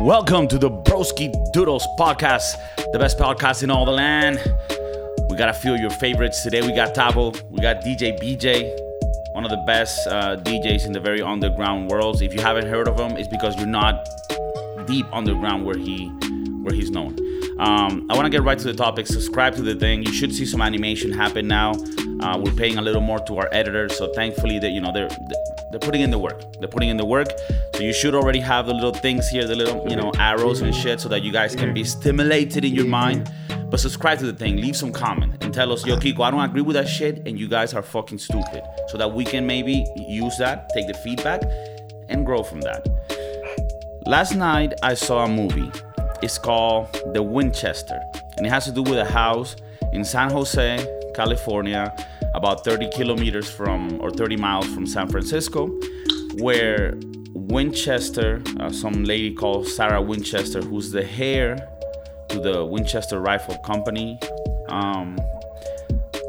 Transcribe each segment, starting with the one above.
Welcome to the Broski Doodles podcast, the best podcast in all the land. We got a few of your favorites today. We got Tavo, we got DJ BJ, one of the best uh, DJs in the very underground worlds. If you haven't heard of him, it's because you're not deep underground where he where he's known. Um, I want to get right to the topic. Subscribe to the thing. You should see some animation happen now. Uh, we're paying a little more to our editors, so thankfully that you know they're they're putting in the work. They're putting in the work. So you should already have the little things here, the little you know arrows and shit, so that you guys can be stimulated in your mind. But subscribe to the thing. Leave some comment and tell us, yo, Kiko, I don't agree with that shit, and you guys are fucking stupid. So that we can maybe use that, take the feedback, and grow from that. Last night I saw a movie. It's called The Winchester, and it has to do with a house in San Jose, California, about 30 kilometers from or 30 miles from San Francisco, where Winchester, uh, some lady called Sarah Winchester, who's the heir to the Winchester Rifle Company, um,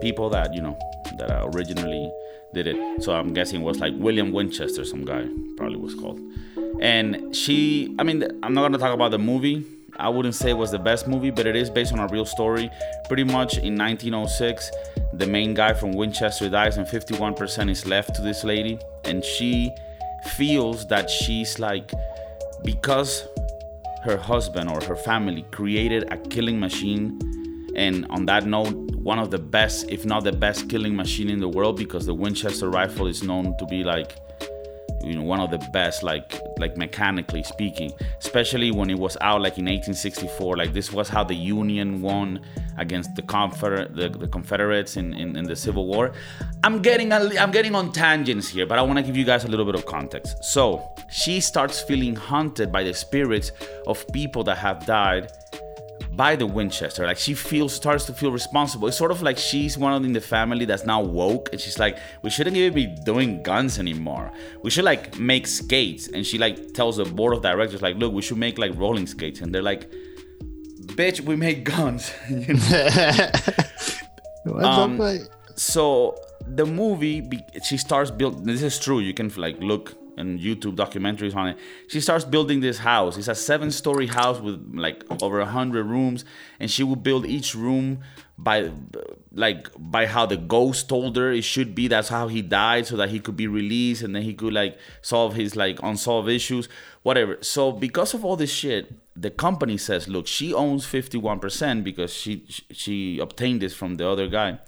people that you know that originally did it. So I'm guessing it was like William Winchester, some guy probably was called. And she, I mean, I'm not gonna talk about the movie. I wouldn't say it was the best movie, but it is based on a real story. Pretty much in 1906, the main guy from Winchester dies, and 51% is left to this lady. And she feels that she's like, because her husband or her family created a killing machine. And on that note, one of the best, if not the best, killing machine in the world because the Winchester rifle is known to be like you know one of the best like like mechanically speaking especially when it was out like in 1864 like this was how the union won against the confederate the, the confederates in, in, in the civil war. I'm getting a, i'm getting on tangents here but i want to give you guys a little bit of context. So she starts feeling haunted by the spirits of people that have died by the Winchester. Like she feels starts to feel responsible. It's sort of like she's one of in the family that's now woke, and she's like, we shouldn't even be doing guns anymore. We should like make skates. And she like tells the board of directors, like, look, we should make like rolling skates. And they're like, bitch, we make guns. You know? um, so the movie, she starts building. This is true. You can like look and YouTube documentaries on it. She starts building this house. It's a seven-story house with like over a hundred rooms, and she will build each room by like by how the ghost told her it should be. That's how he died, so that he could be released, and then he could like solve his like unsolved issues, whatever. So because of all this shit, the company says, look, she owns 51% because she she obtained this from the other guy,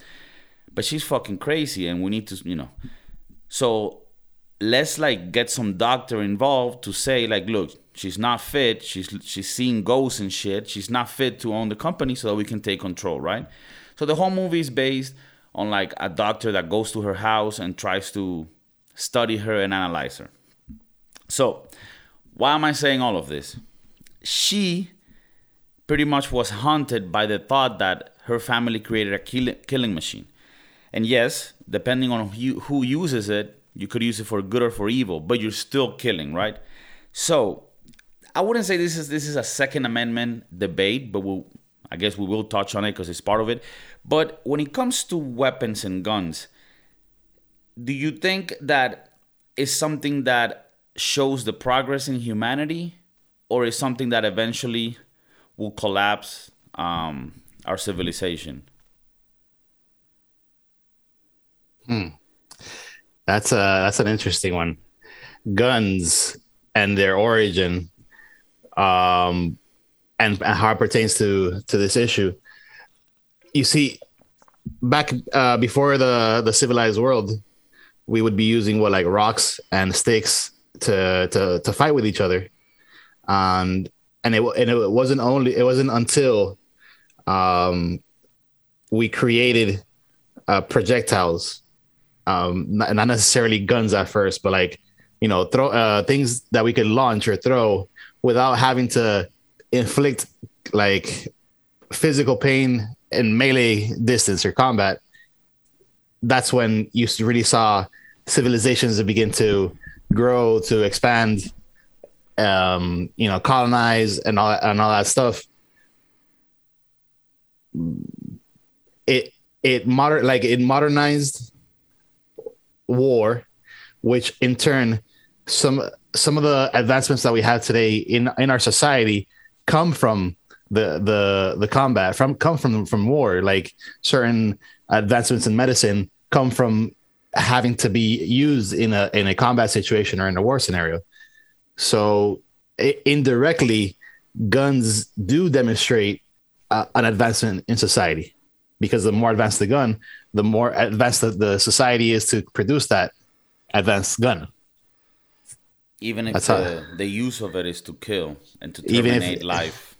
but she's fucking crazy, and we need to you know. So let's like get some doctor involved to say like look she's not fit. She's she's seeing ghosts and shit. She's not fit to own the company so that we can take control right? So the whole movie is based on like a doctor that goes to her house and tries to study her and analyze her. So why am i saying all of this? She pretty much was haunted by the thought that her family created a kill- killing machine. And yes depending on who, who uses it you could use it for good or for evil, but you're still killing, right? So I wouldn't say this is this is a Second Amendment debate, but we'll I guess we will touch on it because it's part of it. But when it comes to weapons and guns, do you think that is something that shows the progress in humanity, or is something that eventually will collapse um, our civilization? Hmm. That's a that's an interesting one. Guns and their origin, um, and, and how it pertains to to this issue. You see, back uh, before the the civilized world, we would be using what like rocks and sticks to to to fight with each other, and and it and it wasn't only it wasn't until um, we created uh, projectiles um, not, not necessarily guns at first, but like you know, throw uh, things that we could launch or throw without having to inflict like physical pain in melee distance or combat. That's when you really saw civilizations begin to grow, to expand, um, you know, colonize and all and all that stuff. It it modern like it modernized war, which in turn some some of the advancements that we have today in in our society come from the the the combat from come from from war. Like certain advancements in medicine come from having to be used in a in a combat situation or in a war scenario. So indirectly guns do demonstrate uh, an advancement in society because the more advanced the gun the more advanced the, the society is to produce that advanced gun. Even if the, the use of it is to kill and to terminate if, life.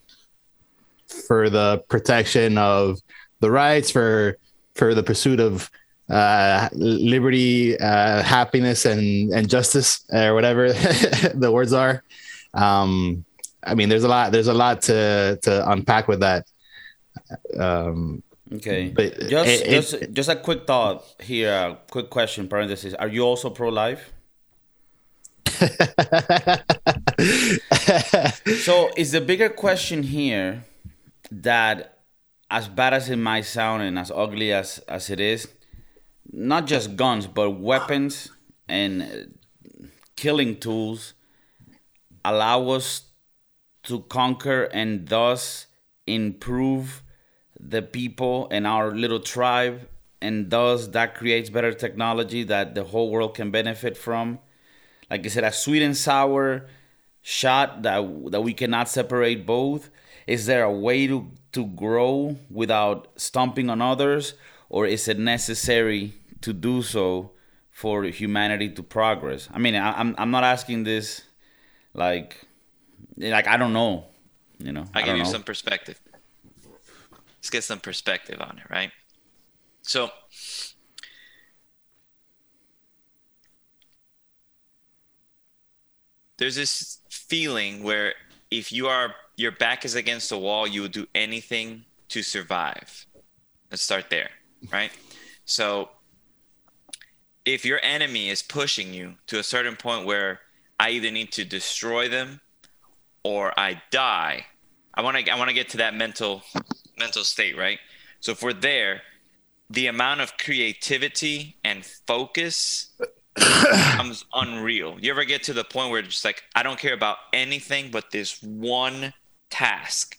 For the protection of the rights for for the pursuit of uh, liberty uh, happiness and and justice or whatever the words are. Um, i mean there's a lot there's a lot to to unpack with that. Um, okay. But just it, just it, just a quick thought here a quick question parenthesis. Are you also pro-life? So is the bigger question here that as bad as it might sound and as ugly as, as it is, not just guns, but weapons and killing tools allow us to conquer and thus improve the people in our little tribe and thus that creates better technology that the whole world can benefit from like I said, a sweet and sour shot that that we cannot separate both? Is there a way to to grow without stomping on others, or is it necessary to do so for humanity to progress? I mean, I, I'm I'm not asking this like like I don't know, you know. I, I give you know. some perspective. Let's get some perspective on it, right? So there's this feeling where if you are your back is against the wall, you will do anything to survive. Let's start there, right? So if your enemy is pushing you to a certain point where I either need to destroy them or I die, I want to I want to get to that mental mental state, right? So if we're there, the amount of creativity and focus becomes unreal. You ever get to the point where it's just like, I don't care about anything but this one task.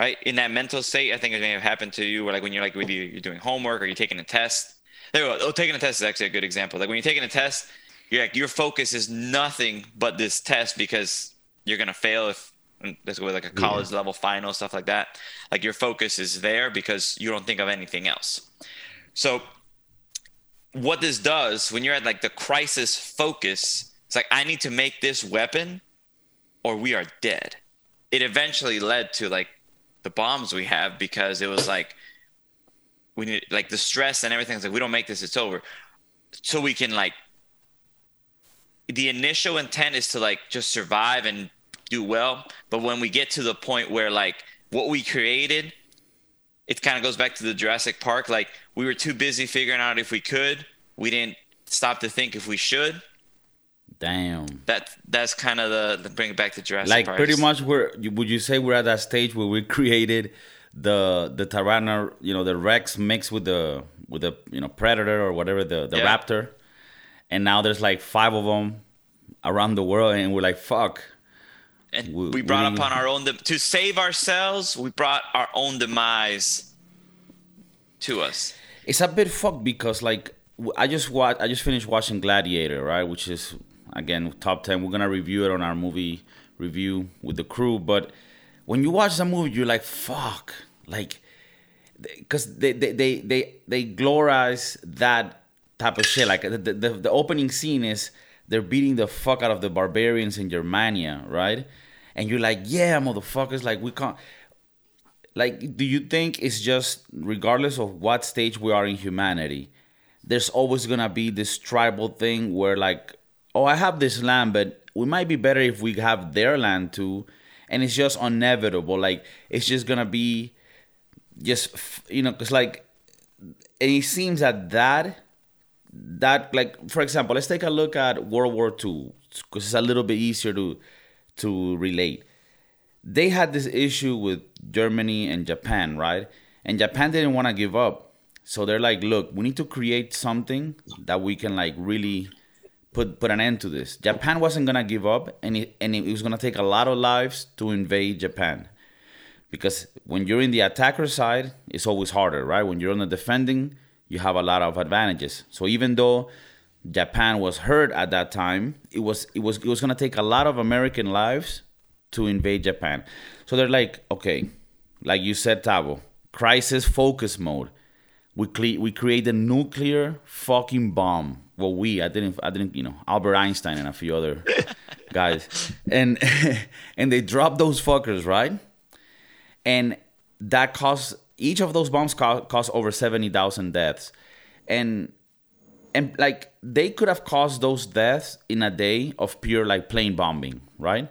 Right? In that mental state, I think it may have happened to you, where like when you're like, whether you're doing homework or you're taking a test. There you go. Oh, taking a test is actually a good example. Like when you're taking a test, you're like, your focus is nothing but this test because you're gonna fail if let's go like a college yeah. level final stuff like that. Like your focus is there because you don't think of anything else. So what this does when you're at like the crisis focus, it's like I need to make this weapon or we are dead. It eventually led to like the bombs we have because it was like we need like the stress and everything's like we don't make this, it's over. So we can like the initial intent is to like just survive and do well, but when we get to the point where like what we created it kind of goes back to the Jurassic Park. Like we were too busy figuring out if we could. We didn't stop to think if we should. Damn. That that's kind of the, the bring it back to Jurassic like Park. pretty much we're would you say we're at that stage where we created the the Tyranno, you know, the Rex mixed with the with the you know Predator or whatever the the yeah. Raptor, and now there's like five of them around the world, and we're like fuck and we, we brought upon our own de- to save ourselves. We brought our own demise to us. It's a bit fucked because like I just watched, I just finished watching Gladiator, right? Which is again top ten. We're gonna review it on our movie review with the crew. But when you watch the movie, you're like, fuck, like, because they they they they they glorize that type of shit. Like the, the the opening scene is they're beating the fuck out of the barbarians in Germania, right? And you're like, yeah, motherfuckers, like we can't. Like, do you think it's just regardless of what stage we are in humanity, there's always gonna be this tribal thing where like, oh, I have this land, but we might be better if we have their land too, and it's just inevitable. Like, it's just gonna be, just you know, cause like, and it seems that that that like for example let's take a look at world war ii because it's a little bit easier to to relate. They had this issue with Germany and Japan, right? And Japan didn't want to give up. So they're like, look, we need to create something that we can like really put put an end to this. Japan wasn't gonna give up, and it, and it was gonna take a lot of lives to invade Japan, because when you're in the attacker side, it's always harder, right? When you're on the defending, you have a lot of advantages. So even though Japan was hurt at that time, it was it was it was gonna take a lot of American lives to invade Japan. So they're like, okay, like you said, Tavo, crisis focus mode. We cle- we create a nuclear fucking bomb. Well, we I didn't I didn't you know Albert Einstein and a few other guys, and and they drop those fuckers right, and that costs each of those bombs cost, cost over seventy thousand deaths, and and like they could have caused those deaths in a day of pure like plane bombing, right?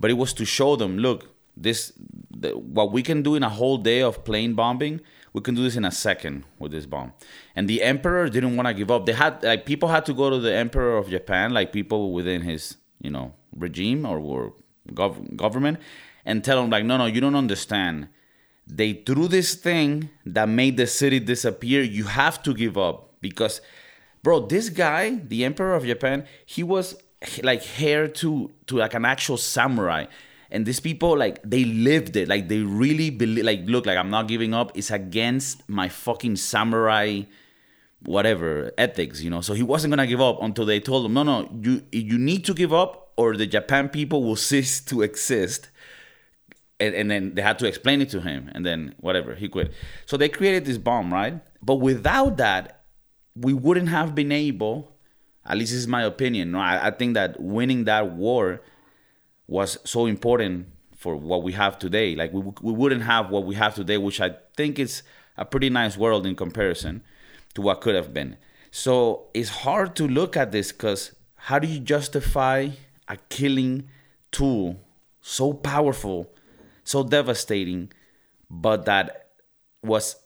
But it was to show them, look, this the, what we can do in a whole day of plane bombing, we can do this in a second with this bomb. And the emperor didn't want to give up. They had like people had to go to the emperor of Japan, like people within his you know regime or, or gov- government, and tell him like, no, no, you don't understand. They threw this thing that made the city disappear. You have to give up because bro this guy the emperor of japan he was like heir to to like an actual samurai. And these people like they lived it. Like they really believe like look like i'm not giving up. It's against my fucking samurai whatever ethics you know? So he wasn't gonna give up until they told him no no you you need to give up or the japan people will cease to exist. And, and then they had to explain it to him. And then whatever he quit. So they created this bomb right? But without that we wouldn't have been able, at least this is my opinion. No, I, I think that winning that war was so important for what we have today. Like we, we wouldn't have what we have today, which I think is a pretty nice world in comparison to what could have been. So it's hard to look at this because how do you justify a killing tool so powerful, so devastating, but that was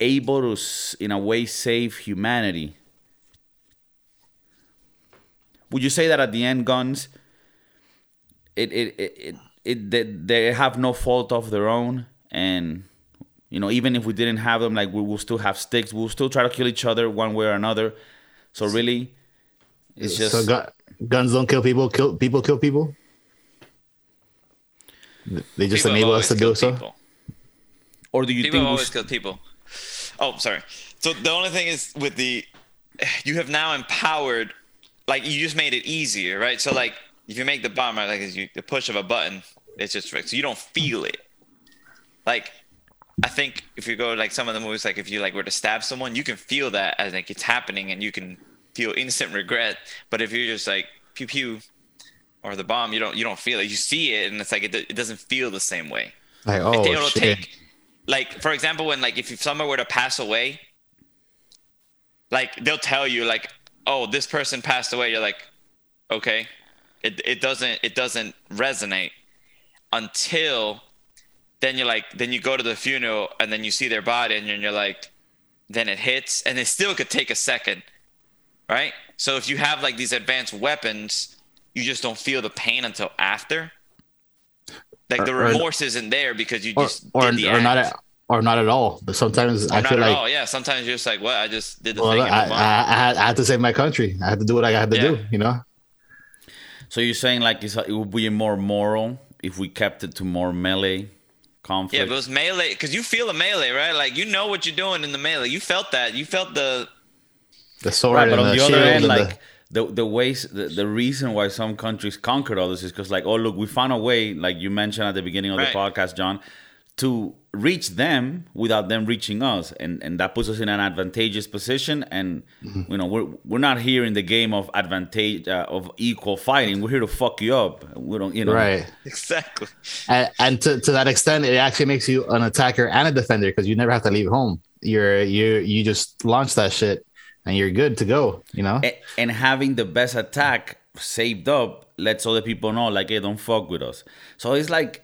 able to, in a way, save humanity. Would you say that at the end, guns, it it it, it, it they, they have no fault of their own, and you know, even if we didn't have them, like we will still have sticks. We'll still try to kill each other one way or another. So really, it's just so gu- guns don't kill people. Kill people kill people. They just People enable us to do so. people. or do you People think we always s- kill people. Oh, sorry. So the only thing is with the, you have now empowered, like you just made it easier, right? So like if you make the bomb, right, like you, the push of a button, it's just right. So you don't feel it. Like I think if you go like some of the movies, like if you like were to stab someone, you can feel that as like it's happening, and you can feel instant regret. But if you're just like pew pew, or the bomb, you don't you don't feel it. You see it, and it's like it, it doesn't feel the same way. Like oh it'll shit. take like for example when like if someone were to pass away like they'll tell you like oh this person passed away. You're like okay. It, it doesn't it doesn't resonate until then you're like then you go to the funeral and then you see their body and you're like then it hits and it still could take a second right? So if you have like these advanced weapons you just don't feel the pain until after like the Or- or- remorse isn't there because you just or, did the or not at, or not at all. But sometimes I not feel at like all. Yeah, sometimes you're just like, what? I just did the well, thing. I, and move on. I, I, had, I had to save my country. I had to do what I had to Yeah. do. You know. So you're saying like it's, it would be more moral if we kept it to more melee conflict? yeah, but it was melee because you feel a melee, right? Like you know what you're doing in the melee. You felt that. You felt the The sword right, but and on the, the other end, and like the the the ways the, the reason why some countries conquered others is because like oh look we found a way like you mentioned at the beginning of Right. the podcast, John, to reach them without them reaching us, and and that puts us in an advantageous position. And Mm-hmm. you know we're we're not here in the game of advantage uh, of equal fighting. We're here to fuck you up. We don't you know right. exactly. And, and to, to that extent, it actually makes you an attacker and a defender because you never have to leave home. You're you you just launch that shit and you're good to go. You know. A- and having the best attack saved up lets other people know like hey don't fuck with us so it's like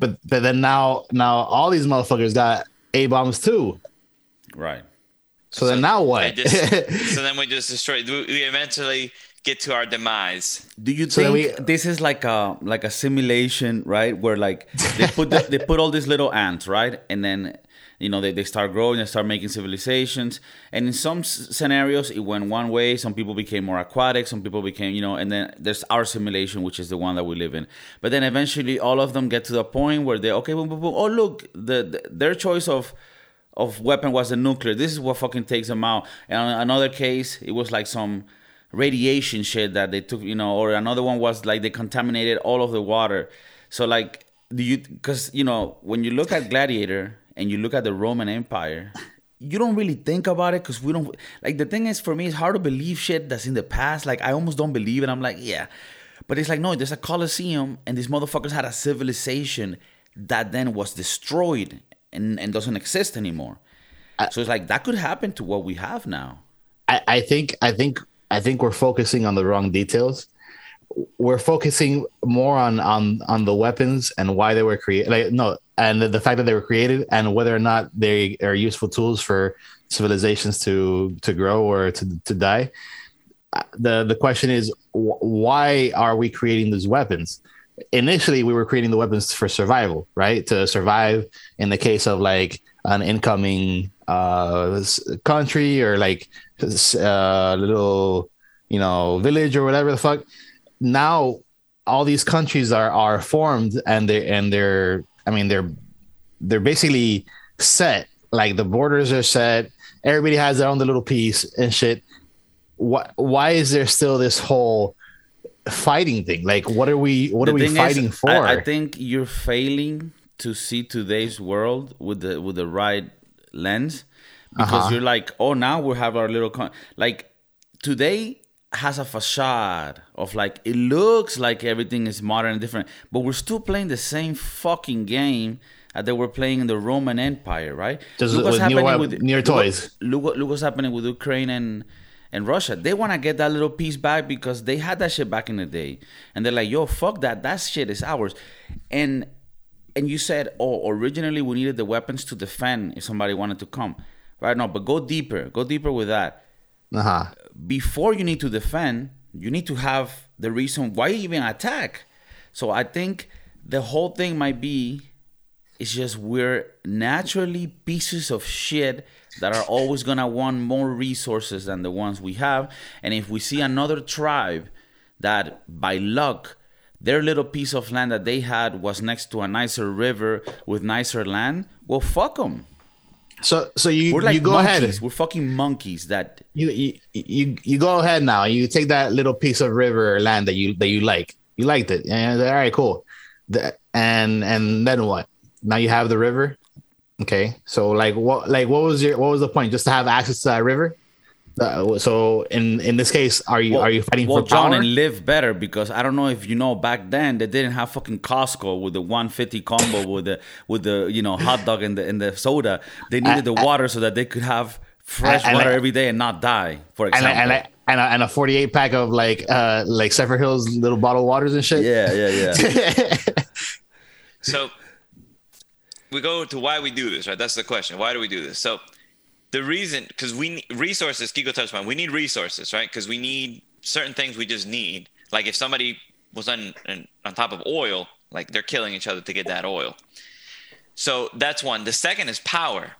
But but then now now all these motherfuckers got a bombs too. right So, then now what? just- so then we just destroy. We we eventually get to our demise. Do you So think we- this is like a like a simulation, right? Where like they put the, they put all these little ants, right? And then you know they, they start growing, they start making civilizations. And in some s- scenarios, it went one way. Some people became more aquatic. Some people became, you know. And then there's our simulation, which is the one that we live in. But then eventually, all of them get to the point where they okay, boom, boom, boom. Oh look, the, the their choice of of weapon was the nuclear. This is what fucking takes them out. And another case, it was like some radiation shit that they took, you know, or another one was like they contaminated all of the water. So like, do you? Because you know, when you look at Gladiator and you look at the Roman Empire. You don't really think about it because we don't like the thing is for me it's hard to believe shit that's in the past. Like I almost don't believe it. I'm like, yeah. But it's like, no, there's a Colosseum and these motherfuckers had a civilization that then was destroyed and, and doesn't exist anymore. so it's like that could happen to what we have now. I, I think I think I think we're focusing on the wrong details. We're focusing more on on on the weapons and why they were created. Like no, and the, the fact that they were created and whether or not they are useful tools for civilizations to to grow or to to die. Uh, The the question is wh- why are we creating these weapons? Initially, we were creating the weapons for survival, right? To survive in the case of like an incoming uh country or like s- uh little you know village or whatever the fuck now all these countries are are formed and they and they're i mean they're they're basically set like the borders are set everybody has their own little piece and shit what why is there still this whole fighting thing like what are we what The are we thing is, fighting for I, I think you're failing to see today's world with the with the right lens because Uh-huh. you're like, oh, now we have our little con-. like today has a facade of like it looks like everything is modern and different, but we're still playing the same fucking game that they were playing in the Roman Empire, right? Just Look what's with new happening web- near look toys. Look what look what's happening with Ukraine and and Russia. They want to get that little piece back because they had that shit back in the day, and they're like, "Yo, fuck that. That shit is ours." And and you said, "Oh, originally we needed the weapons to defend if somebody wanted to come." Right? No, but go deeper. Go deeper with that. Uh-huh Before you need to defend, you need to have the reason why you even attack. So I think the whole thing might be it's just we're naturally pieces of shit that are always gonna want more resources than the ones we have. And if we see another tribe that by luck their little piece of land that they had was next to a nicer river with nicer land, well fuck them. So so you like you go monkeys. ahead We're fucking monkeys that you, you you you go ahead now. You take that little piece of river or land that you that you like. You liked it, and all right, cool. The, and and then what? Now you have the river. Okay, so like what like what was your what was the point? Just to have access to that river. Uh, so in in this case, are you are you fighting well, for John, power? and live better because I don't know if you know back then they didn't have fucking Costco with the 150 combo with the with the you know hot dog and the and the soda. They needed the water so that they could have fresh and water I- every day and not die. For and example. and, a, and, a, and a 48 pack of like uh like Zephyrhills little bottled waters and shit. yeah, yeah, yeah. So we go to why we do this, right? That's the question. Why do we do this? So the reason, because we resources, Kiko touched on, we need resources, right? Because we need certain things we just need. Like if somebody was on on on top of oil, like they're killing each other to get that oil. So that's one. The second is power.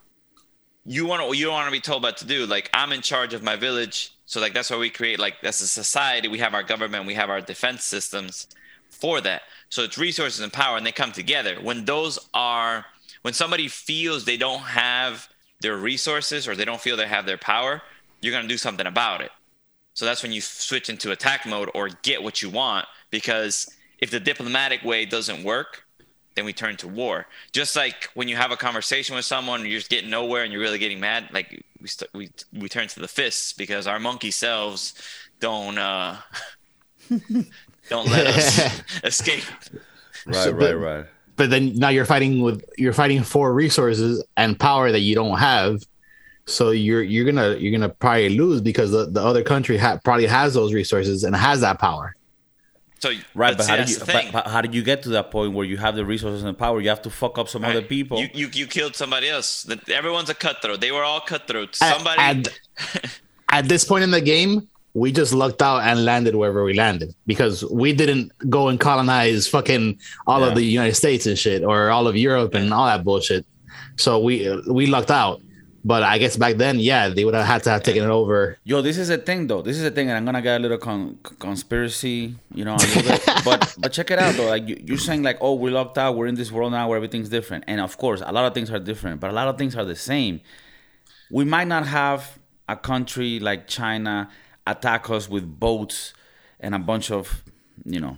You want to you don't want to be told what to do. Like I'm in charge of my village. So like that's why we create like that's a society. We have our government. We have our defense systems for that. So it's resources and power, and they come together. When those are when somebody feels they don't have their resources or they don't feel they have their power, you're gonna do something about it. So that's when you switch into attack mode or get what you want. Because if the diplomatic way doesn't work, then we turn to war. Just like when you have a conversation with someone you're just getting nowhere and you're really getting mad, like we st- we we turn to the fists because our monkey selves don't uh don't let us escape. Right, So, right, but- right. But then now you're fighting with you're fighting for resources and power that you don't have so you're you're gonna you're gonna probably lose because the, the other country ha- probably has those resources and has that power So Right, but but see, how did that's you the but, thing. but how did you get to that point where you have the resources and power? You have to fuck up some other people. You, you you killed somebody else. Everyone's a cutthroat. They were all cutthroats. At- Somebody. at, at this point in the game, we just lucked out and landed wherever we landed because we didn't go and colonize fucking all Yeah. of the United States and shit or all of Europe and all that bullshit. So we we lucked out. But I guess back then, yeah, they would have had to have taken it over. Yo, this is a thing though. This is a thing, and I'm gonna get a little con- conspiracy, you know, a little bit. But but check it out though. Like you, you're saying, like, oh, we're locked out. We're in this world now where everything's different, and of course, a lot of things are different, but a lot of things are the same. We might not have a country like China attack us with boats and a bunch of, you know,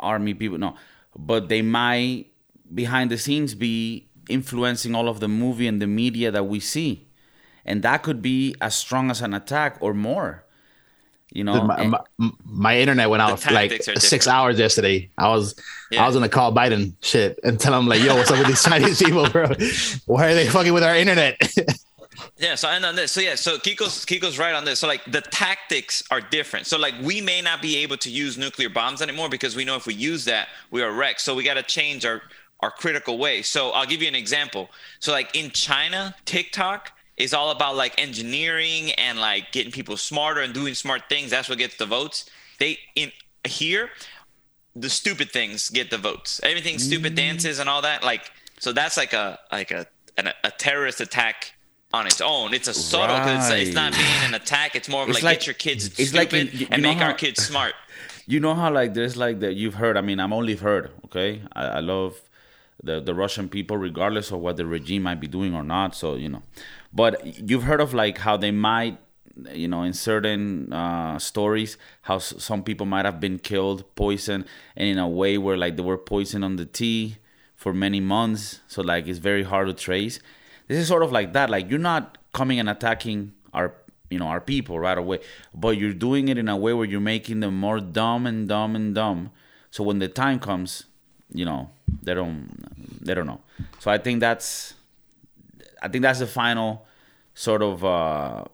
army people. No, but they might behind the scenes be influencing all of the movie and the media that we see and that could be as strong as an attack or more. You know, my, my, my internet went out for like six different. hours yesterday. I was Yeah. I was gonna call Biden shit and tell him like, yo, what's up with these Chinese people, bro? Why are they fucking with our internet? Yeah, so I on this. So yeah, so Kiko's Kiko's right on this. So like the tactics are different. So like we may not be able to use nuclear bombs anymore because we know if we use that, we are wrecked. So we got to change our our critical way. So I'll give you an example. So like in China, TikTok is all about like engineering and like getting people smarter and doing smart things. That's what gets the votes. They in here, the stupid things get the votes. Everything stupid Mm. dances and all that. Like so that's like a like a an, a terrorist attack on its own. It's a subtle because it's, it's not Right. being an attack. It's more of It's like, like- get your kids it's stupid like in- you- and you make our kids smart. you know how like there's like that you've heard. I mean, I'm only heard. Okay, I, I love the the Russian people, regardless of what the regime might be doing or not. So you know, but you've heard of like how they might. You know, in certain uh, stories, how s- some people might have been killed, poisoned, and in a way where like they were poisoned on the tea for many months. So like it's very hard to trace. This is sort of like that. Like you're not coming and attacking our you know our people right away, but you're doing it in a way where you're making them more dumb and dumb and dumb. So when the time comes, you know they don't they don't know. So I think that's I think that's the final sort of uh,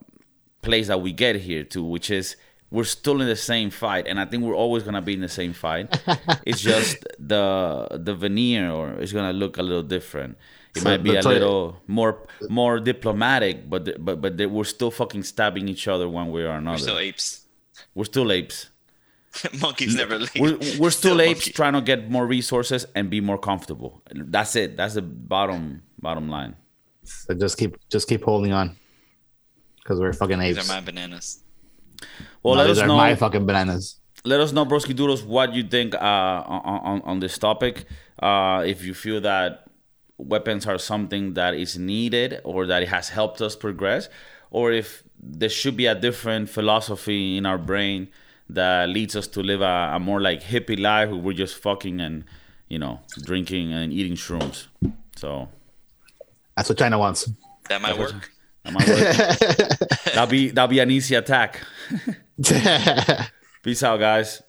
place that we get here to, which is we're still in the same fight, and I think we're always gonna be in the same fight. it's just the the veneer, or it's gonna look a little different. It So might be a toy- little more more diplomatic, but but but they, we're still fucking stabbing each other one way or another. We're still apes. We're still apes. Monkeys never leave. We're, we're still apes monkey. trying to get more resources and be more comfortable. That's it. That's the bottom bottom line. so just keep just keep holding on. Because we're fucking These apes. are my bananas. Well, No, let these us are know. my fucking bananas. let us know, broski doodles, what you think uh, on, on on this topic. Uh, if you feel that weapons are something that is needed or that it has helped us progress, or if there should be a different philosophy in our brain that leads us to live a, a more like hippie life where we're just fucking and you know drinking and eating shrooms. So That's what China wants. That might That's work. that might work. that'll be that'll be an easy attack. Peace out, guys.